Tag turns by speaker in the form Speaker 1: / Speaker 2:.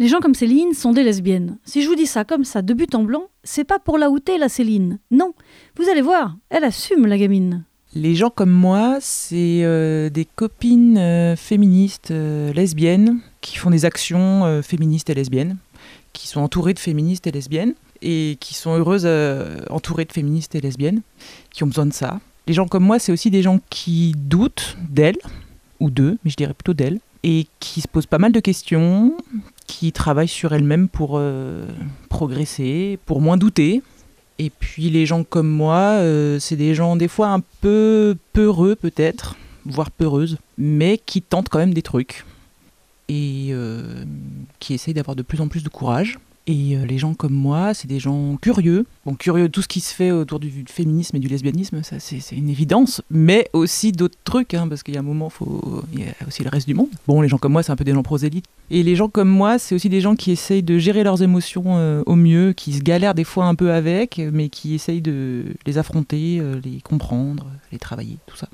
Speaker 1: Les gens comme Céline sont des lesbiennes. Si je vous dis ça comme ça, de but en blanc, c'est pas pour la outer, la Céline. Non, vous allez voir, elle assume la gamine.
Speaker 2: Les gens comme moi, c'est euh, des copines euh, féministes euh, lesbiennes qui font des actions féministes et lesbiennes, qui sont entourées de féministes et lesbiennes et qui sont heureuses entourées de féministes et lesbiennes, qui ont besoin de ça. Les gens comme moi, c'est aussi des gens qui doutent d'elles, ou d'eux, mais je dirais plutôt d'elles, et qui se posent pas mal de questions, qui travaillent sur elles-mêmes pour euh, progresser, pour moins douter. Et puis les gens comme moi, euh, c'est des gens des fois un peu peureux peut-être, voire peureuses, mais qui tentent quand même des trucs et euh, qui essayent d'avoir de plus en plus de courage. Et euh, les gens comme moi, c'est des gens curieux. Bon, curieux de tout ce qui se fait autour du féminisme et du lesbianisme, ça c'est une évidence. Mais aussi d'autres trucs, hein, parce qu'il y a un moment, il y a aussi le reste du monde. Bon, les gens comme moi, c'est un peu des gens prosélytes. Et les gens comme moi, c'est aussi des gens qui essayent de gérer leurs émotions euh, au mieux, qui se galèrent des fois un peu avec, mais qui essayent de les affronter, euh, les comprendre, les travailler, tout ça.